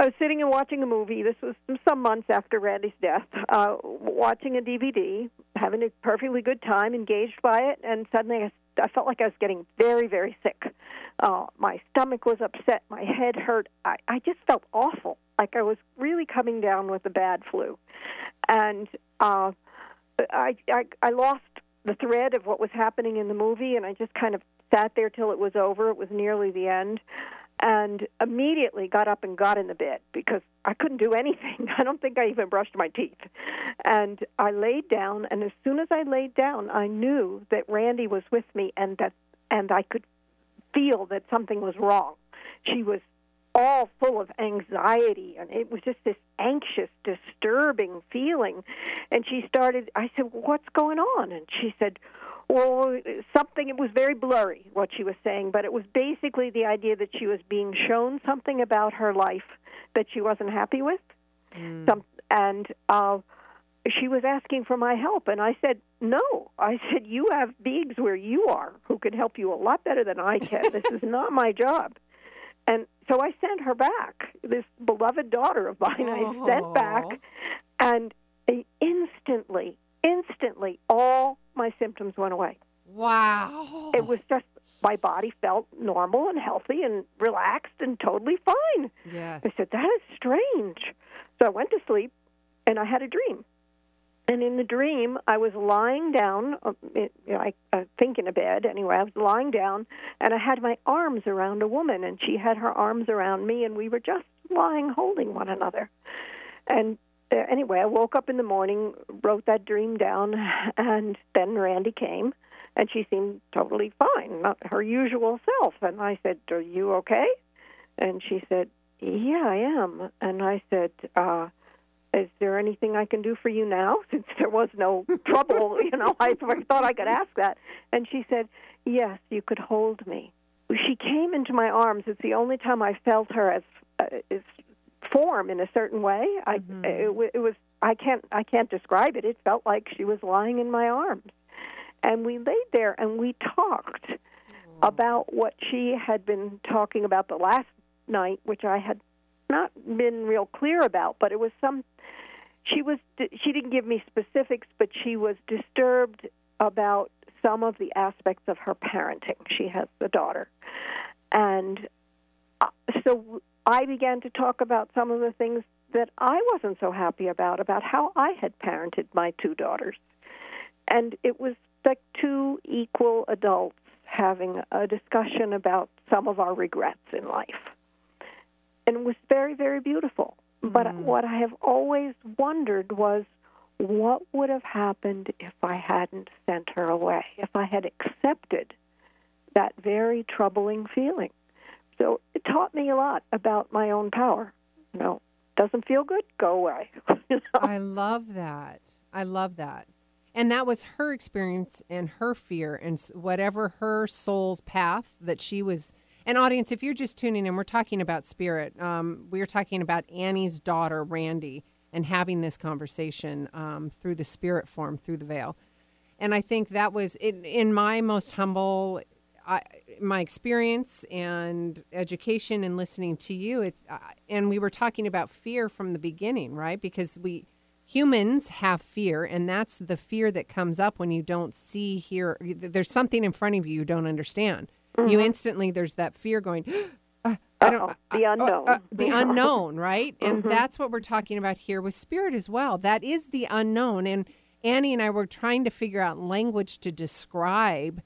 I was sitting and watching a movie. This was some months after Randy's death. Uh, watching a DVD, having a perfectly good time, engaged by it, and suddenly I, I felt like I was getting very, very sick. Uh, my stomach was upset. My head hurt. I, I just felt awful, like I was really coming down with a bad flu, and uh, I, I I lost the thread of what was happening in the movie, and I just kind of sat there till it was over. It was nearly the end, and immediately got up and got in the bed because I couldn't do anything. I don't think I even brushed my teeth. And I laid down, and as soon as I laid down, I knew that Randy was with me, and that and I could feel that something was wrong. She was all full of anxiety and it was just this anxious disturbing feeling and she started i said what's going on and she said Well, something, it was very blurry what she was saying, but it was basically the idea that she was being shown something about her life that she wasn't happy with. Some, and uh, she was asking for my help, and I said, No. I said, You have beings where you are who can help you a lot better than I can. this is not my job. And so I sent her back, this beloved daughter of mine, I sent back, and instantly, instantly, all my symptoms went away. Wow. It was just my body felt normal and healthy and relaxed and totally fine. Yes. I said, That is strange. So I went to sleep and I had a dream. And in the dream, I was lying down, um, it, you know, I, I think in a bed anyway. I was lying down and I had my arms around a woman and she had her arms around me and we were just lying holding one another. And anyway, I woke up in the morning, wrote that dream down, and then Randy came, and she seemed totally fine, not her usual self. And I said, "Are you okay?" And she said, "Yeah, I am." And I said, uh, "Is there anything I can do for you now?" Since there was no trouble, you know, I thought I could ask that. And she said, "Yes, you could hold me." She came into my arms. It's the only time I felt her as uh, as form in a certain way. I it, wa- it was I can't I can't describe it. It felt like she was lying in my arms, and we laid there and we talked about what she had been talking about the last night, which I had not been real clear about, but it was some. She was she didn't give me specifics, but she was disturbed about some of the aspects of her parenting. She has a daughter, and uh, so I began to talk about some of the things that I wasn't so happy about, about how I had parented my two daughters. And it was like two equal adults having a discussion about some of our regrets in life. And it was very, very beautiful. But mm-hmm. what I have always wondered was what would have happened if I hadn't sent her away, if I had accepted that very troubling feeling. So it taught me a lot about my own power. You know, doesn't feel good, go away. You know? I love that. I love that. And that was her experience and her fear and whatever her soul's path that she was. And audience, if you're just tuning in, we're talking about spirit. Um, we are talking about Annie's daughter, Randy, and having this conversation um, through the spirit form, through the veil. And I think that was in, in my most humble, I, my experience and education and listening to you. It's uh, and we were talking about fear from the beginning, right? Because we humans have fear, and that's the fear that comes up when you don't see, hear. There's something in front of you you don't understand. You instantly there's that fear going. "Uh, I don't. The uh, uh, unknown. uh, the unknown, right? And that's what we're talking about here with spirit as well. That is the unknown. And Annie and I were trying to figure out language to describe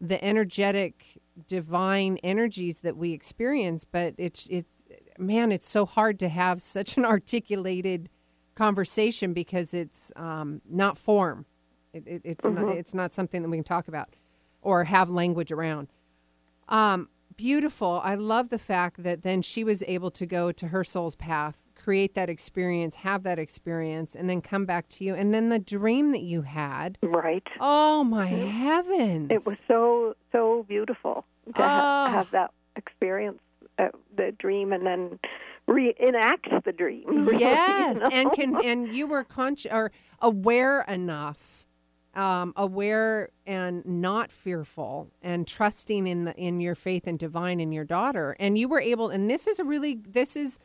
the energetic divine energies that we experience, but it's it's man, it's so hard to have such an articulated conversation because it's um, not form. It, it, it's not it's not something that we can talk about or have language around. Um, beautiful. I love the fact that then she was able to go to her soul's path, create that experience, have that experience, and then come back to you. And then the dream that you had. right. Oh my heavens! It was so so beautiful to ha- Oh. have that experience, uh, the dream, and then reenact the dream. really, you yes, and can and you were conscious or aware enough, um, aware and not fearful, and trusting in the in your faith and divine in your daughter, and you were able. And this is a really this is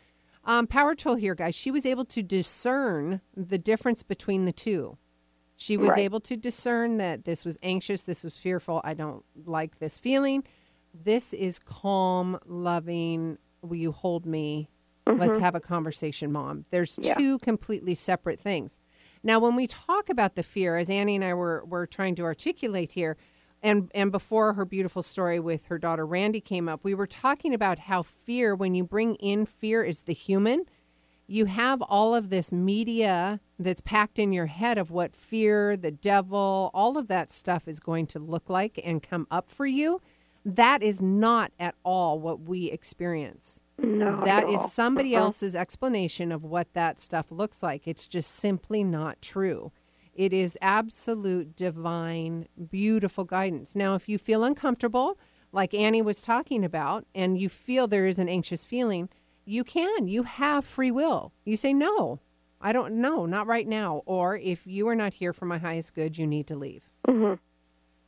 um, power tool here, guys. She was able to discern the difference between the two. She was Right. able to discern that this was anxious, this was fearful. I don't like this feeling. This is calm, loving. Will you hold me? Let's have a conversation, mom. There's Yeah. two completely separate things. Now, when we talk about the fear, as Annie and I were, were trying to articulate here, and, and before her beautiful story with her daughter Randy came up, we were talking about how fear, when you bring in fear, is the human you have all of this media that's packed in your head of what fear, the devil, all of that stuff is going to look like and come up for you. That is not at all what we experience. no, That at is somebody uh-huh. else's explanation of what that stuff looks like. It's just simply not true. It is absolute divine, beautiful guidance. Now, if you feel uncomfortable, like Annie was talking about, and you feel there is an anxious feeling, you can. You have free will. You say, no, I don't know, not right now. Or if you are not here for my highest good, you need to leave. hmm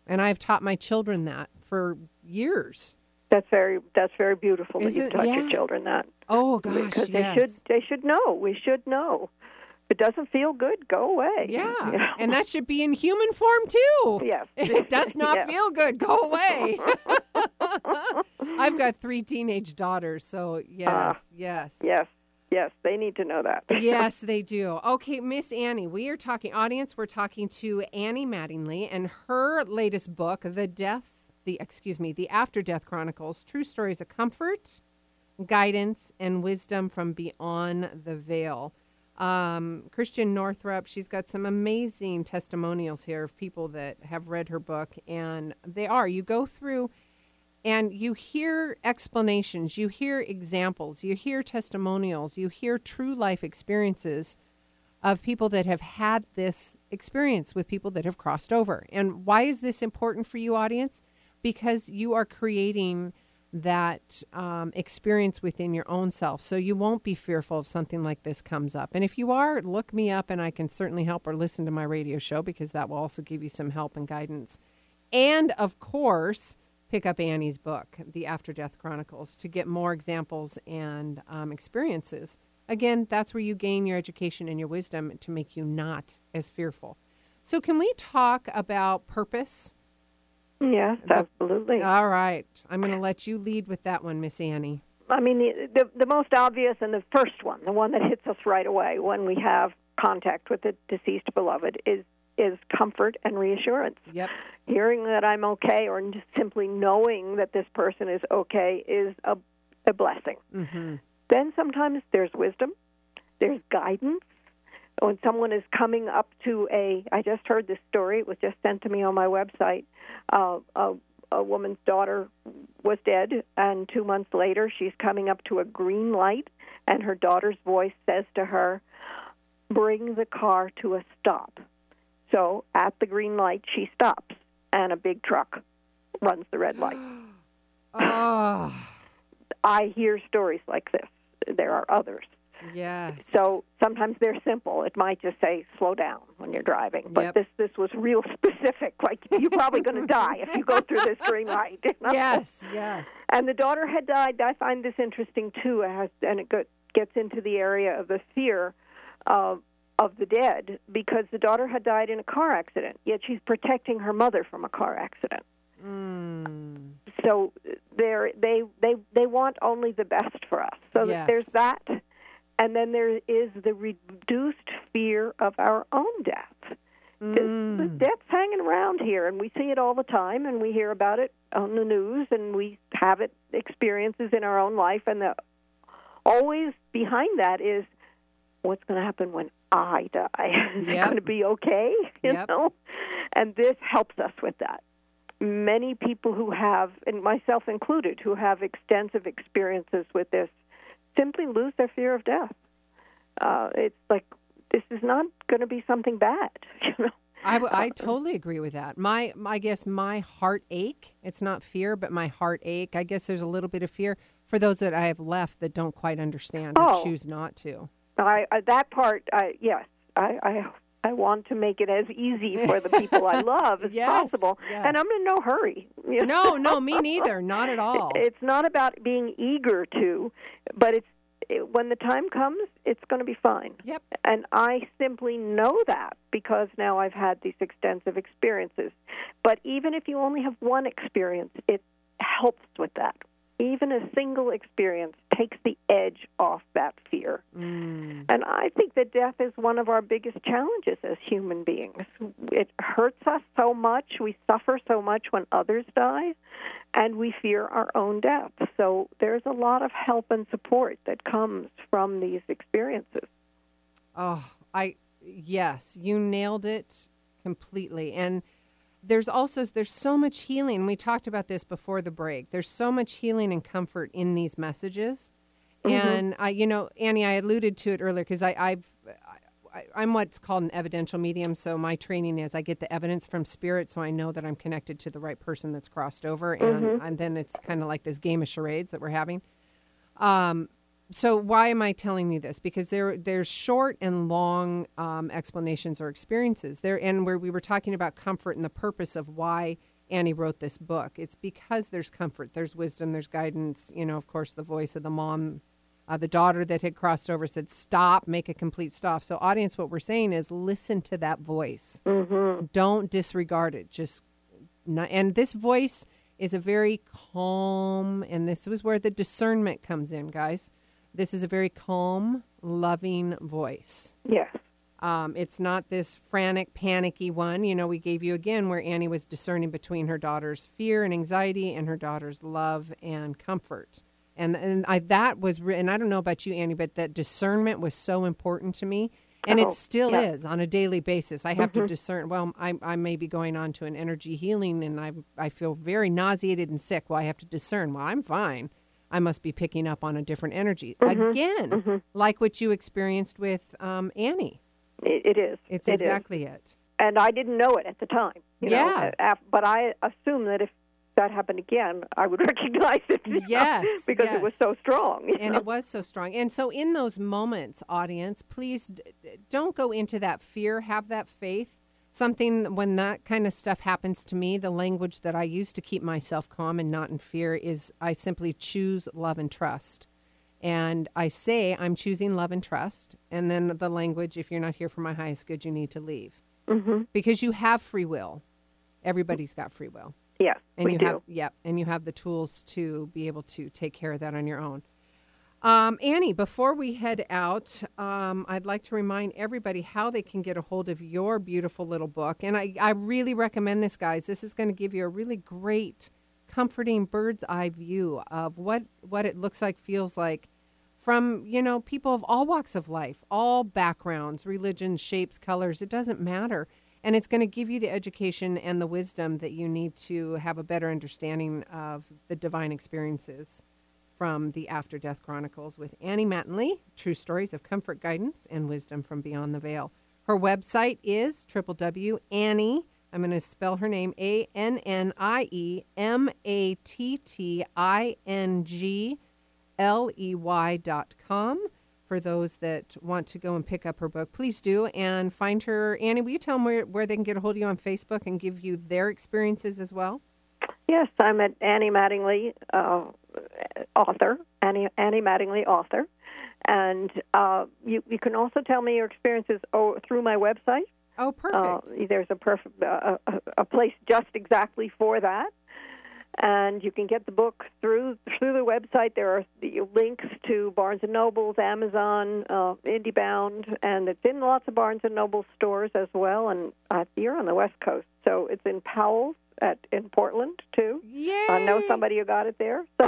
And I've taught my children that for years. That's very that's very beautiful Is that you it? taught Yeah. your children that. Oh, gosh, because yes. they should they should know. We should know. It doesn't feel good, go away. Yeah. You know? And that should be in human form too. Yes. It does not Yes. feel good. Go away. I've got three teenage daughters, so yes, Ah. yes. yes, yes, they need to know that. yes, they do. Okay, Miss Annie, we are talking audience. We're talking to Annie Mattingley and her latest book, The Death, the excuse me, The After Death Chronicles: True Stories of Comfort, Guidance, and Wisdom from Beyond the Veil. Um, Christiane Northrup, she's got some amazing testimonials here of people that have read her book, and they are. You go through and you hear explanations, you hear examples, you hear testimonials, you hear true life experiences of people that have had this experience with people that have crossed over. And why is this important for you, audience? Because you are creating that um, experience within your own self. So you won't be fearful if something like this comes up. And if you are, look me up and I can certainly help or listen to my radio show because that will also give you some help and guidance. And of course, pick up Annie's book, The After Death Chronicles, to get more examples and um, experiences. Again, that's where you gain your education and your wisdom to make you not as fearful. So, can we talk about purpose? Yes, absolutely. All right. I'm going to let you lead with that one, Miss Annie. I mean, the, the the most obvious and the first one, the one that hits us right away when we have contact with the deceased beloved, is is comfort and reassurance. Yep. Hearing that I'm okay, or just simply knowing that this person is okay, is a a blessing. Mm-hmm. Then sometimes there's wisdom, there's guidance. When someone is coming up to a, I just heard this story. It was just sent to me on my website. Uh, a, a woman's daughter was dead, and two months later, she's coming up to a green light, and her daughter's voice says to her, "Bring the car to a stop." So at the green light, she stops, and a big truck runs the red light. Oh, I hear stories like this. There are others. Yes. So sometimes they're simple. It might just say slow down when you're driving. But Yep. this this was real specific. Like you're probably going to die if you go through this green light. you know? yes, yes. And the daughter had died. I find this interesting too. It has, and it gets into the area of the fear of of the dead because the daughter had died in a car accident. Yet she's protecting her mother from a car accident. Mm. So they're, they they they want only the best for us. So Yes. there's that, and then there is the reduced fear of our own death. Mm. death's hanging around here, and we see it all the time, and we hear about it on the news, and we have it experiences in our own life, and the always behind that is what's going to happen when I die. is it going to be okay? You Yep. know, and this helps us with that. Many people who have, and myself included, who have extensive experiences with this, simply lose their fear of death. Uh, it's like this is not going to be something bad. You know. I, I totally agree with that. My, my, I guess my heartache, it's not fear, but my heartache, I guess there's a little bit of fear for those that I have left that don't quite understand or Oh. choose not to. I, I that part, I, yes, I, I I want to make it as easy for the people I love as Yes, possible, yes. and I'm in no hurry. you No, no, me neither. Not at all. It's not about being eager to, but it's it, when the time comes, it's going to be fine. Yep. And I simply know that because now I've had these extensive experiences. But even if you only have one experience, it helps with that. Even a single experience takes the edge off that fear. Mm. And I think that death is one of our biggest challenges as human beings. It hurts us so much, we suffer so much when others die, and we fear our own death. So there's a lot of help and support that comes from these experiences. Oh, I yes, you nailed it completely. And there's also there's so much healing. We talked about this before the break. There's so much healing and comfort in these messages. And I, you know, Annie, I alluded to it earlier because I, I've I- I'm what's called an evidential medium. So my training is I get the evidence from spirit, so I know that I'm connected to the right person that's crossed over, and and then it's kind of like this game of charades that we're having. Um, so why am I telling you this? Because there there's short and long um, explanations or experiences there, and where we were talking about comfort and the purpose of why Annie wrote this book. It's because there's comfort, there's wisdom, there's guidance. You know, of course, the voice of the mom, uh, the daughter that had crossed over said, "Stop, make a complete stop." So, audience, what we're saying is, listen to that voice. Don't disregard it. Just not, and this voice is a very calm, and this was where the discernment comes in, guys. This is a very calm, loving voice. Yes. Um, it's not this frantic, panicky one. You know, we gave you again where Annie was discerning between her daughter's fear and anxiety and her daughter's love and comfort. And and I that was, and I don't know about you, Annie, but that discernment was so important to me, and Oh, it still yeah. is on a daily basis. I have to discern. Well, I I may be going on to an energy healing, and I I feel very nauseated and sick. Well, I have to discern. Well, I'm fine. I must be picking up on a different energy mm-hmm. again, mm-hmm. like what you experienced with um, Annie. It, it is. It's It is. exactly it. And I didn't know it at the time. You Yeah. Uh, know, but I assume that if that happened again, I would recognize it. you know, Yes, because it was so strong. And know. it was so strong. And so, in those moments, audience, please d- don't go into that fear. Have that faith. Something when that kind of stuff happens to me, the language that I use to keep myself calm and not in fear is I simply choose love and trust. And I say, I'm choosing love and trust. And then the language, if you're not here for my highest good, you need to leave. Mm-hmm. Because you have free will. Everybody's got free will. yes, and we you do. have yep and you have the tools to be able to take care of that on your own um, annie before we head out um, i'd like to remind everybody how they can get a hold of your beautiful little book. And i, I really recommend this guys. This is going to give you a really great comforting bird's eye view of what what it looks like feels like from you know people of all walks of life all backgrounds religions shapes colors it doesn't matter. And it's going to give you the education and the wisdom that you need to have a better understanding of the divine experiences from the After Death Chronicles with Annie Mattingley, True Stories of Comfort, Guidance, and Wisdom from Beyond the Veil. Her website is www.annie, I'm going to spell her name, A N N I E M A T T I N G L E Y dot com. For those that want to go and pick up her book, please do and find her. Annie, will you tell them where, where they can get a hold of you on Facebook and give you their experiences as well? Yes, I'm at Annie Mattingley, uh, author, Annie, Annie Mattingley, author. And uh, you, you can also tell me your experiences oh, through my website. Oh, perfect. Uh, there's a perfect uh, a, a place just exactly for that, and you can get the book through through the website. There are the links to Barnes and Nobles, Amazon, uh, IndieBound, and it's in lots of Barnes and Noble stores as well. And uh, you're on the West Coast, so it's in Powell's at in Portland too. Yay! I know somebody who got it there.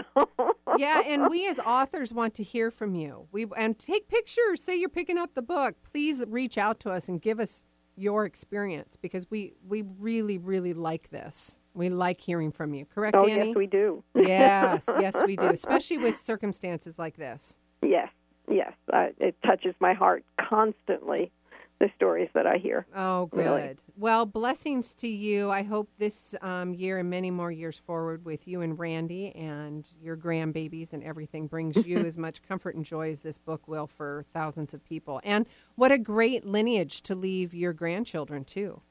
So yeah, and we as authors want to hear from you. We and take pictures. Say you're picking up the book. Please reach out to us and give us your experience because we we really really like this. We like hearing from you. Correct, oh Annie? yes, we do. yes, yes, we do. Especially with circumstances like this. yes, yes. I, it touches my heart constantly. The stories that I hear. Oh, good. Really. Well, blessings to you. I hope this um, year and many more years forward with you and Randy and your grandbabies and everything brings you as much comfort and joy as this book will for thousands of people. And what a great lineage to leave your grandchildren, too.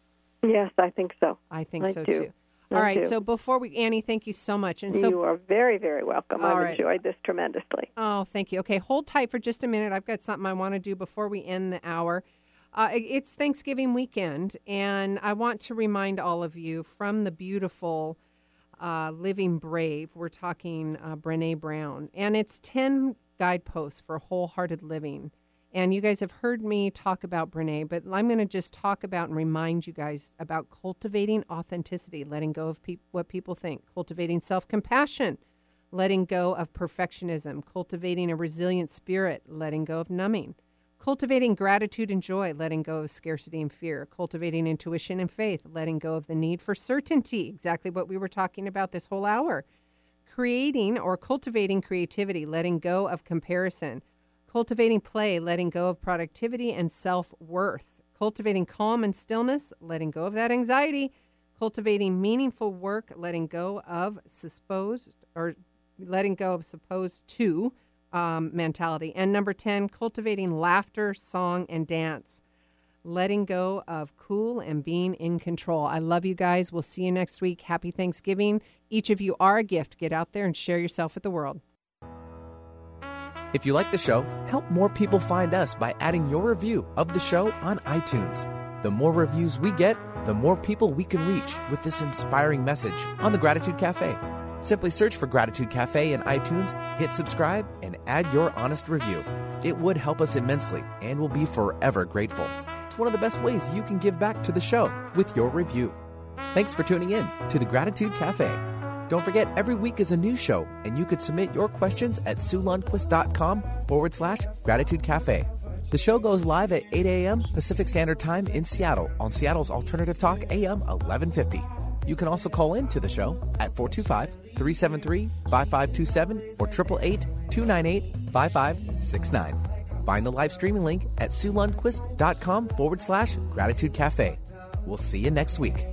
Yes, I think so. I think I so, do. too. All right. So before we, Annie, thank you so much. And so you are very, very welcome. I've right. enjoyed this tremendously. Oh, thank you. Okay, hold tight for just a minute. I've got something I want to do before we end the hour. Uh, it's Thanksgiving weekend, and I want to remind all of you from the beautiful uh, Living Brave, we're talking uh, Brene Brown, and it's 10 guideposts for wholehearted living. And you guys have heard me talk about Brene, but I'm going to just talk about and remind you guys about cultivating authenticity, letting go of peop what people think, cultivating self compassion, letting go of perfectionism, cultivating a resilient spirit, letting go of numbing, cultivating gratitude and joy, letting go of scarcity and fear, cultivating intuition and faith, letting go of the need for certainty, exactly what we were talking about this whole hour, creating or cultivating creativity, letting go of comparison, cultivating play, letting go of productivity and self worth. Cultivating calm and stillness, letting go of that anxiety. Cultivating meaningful work, letting go of supposed or letting go of supposed to um, mentality. And number 10, cultivating laughter, song, and dance. Letting go of cool and being in control. I love you guys. We'll see you next week. Happy Thanksgiving. Each of you are a gift. Get out there and share yourself with the world. If you like the show, help more people find us by adding your review of the show on iTunes. The more reviews we get, the more people we can reach with this inspiring message on the Gratitude Cafe. Simply search for Gratitude Cafe in iTunes, hit subscribe, and add your honest review. It would help us immensely and we'll be forever grateful. It's one of the best ways you can give back to the show with your review. Thanks for tuning in to the Gratitude Cafe. Don't forget, every week is a new show, and you could submit your questions at SueLundquist.com forward slash Gratitude Cafe. The show goes live at 8 a.m. Pacific Standard Time in Seattle on Seattle's Alternative Talk AM 1150. You can also call in to the show at 425 373 5527 or 888 298 5569. Find the live streaming link at SueLundquist.com forward slash Gratitude Cafe. We'll see you next week.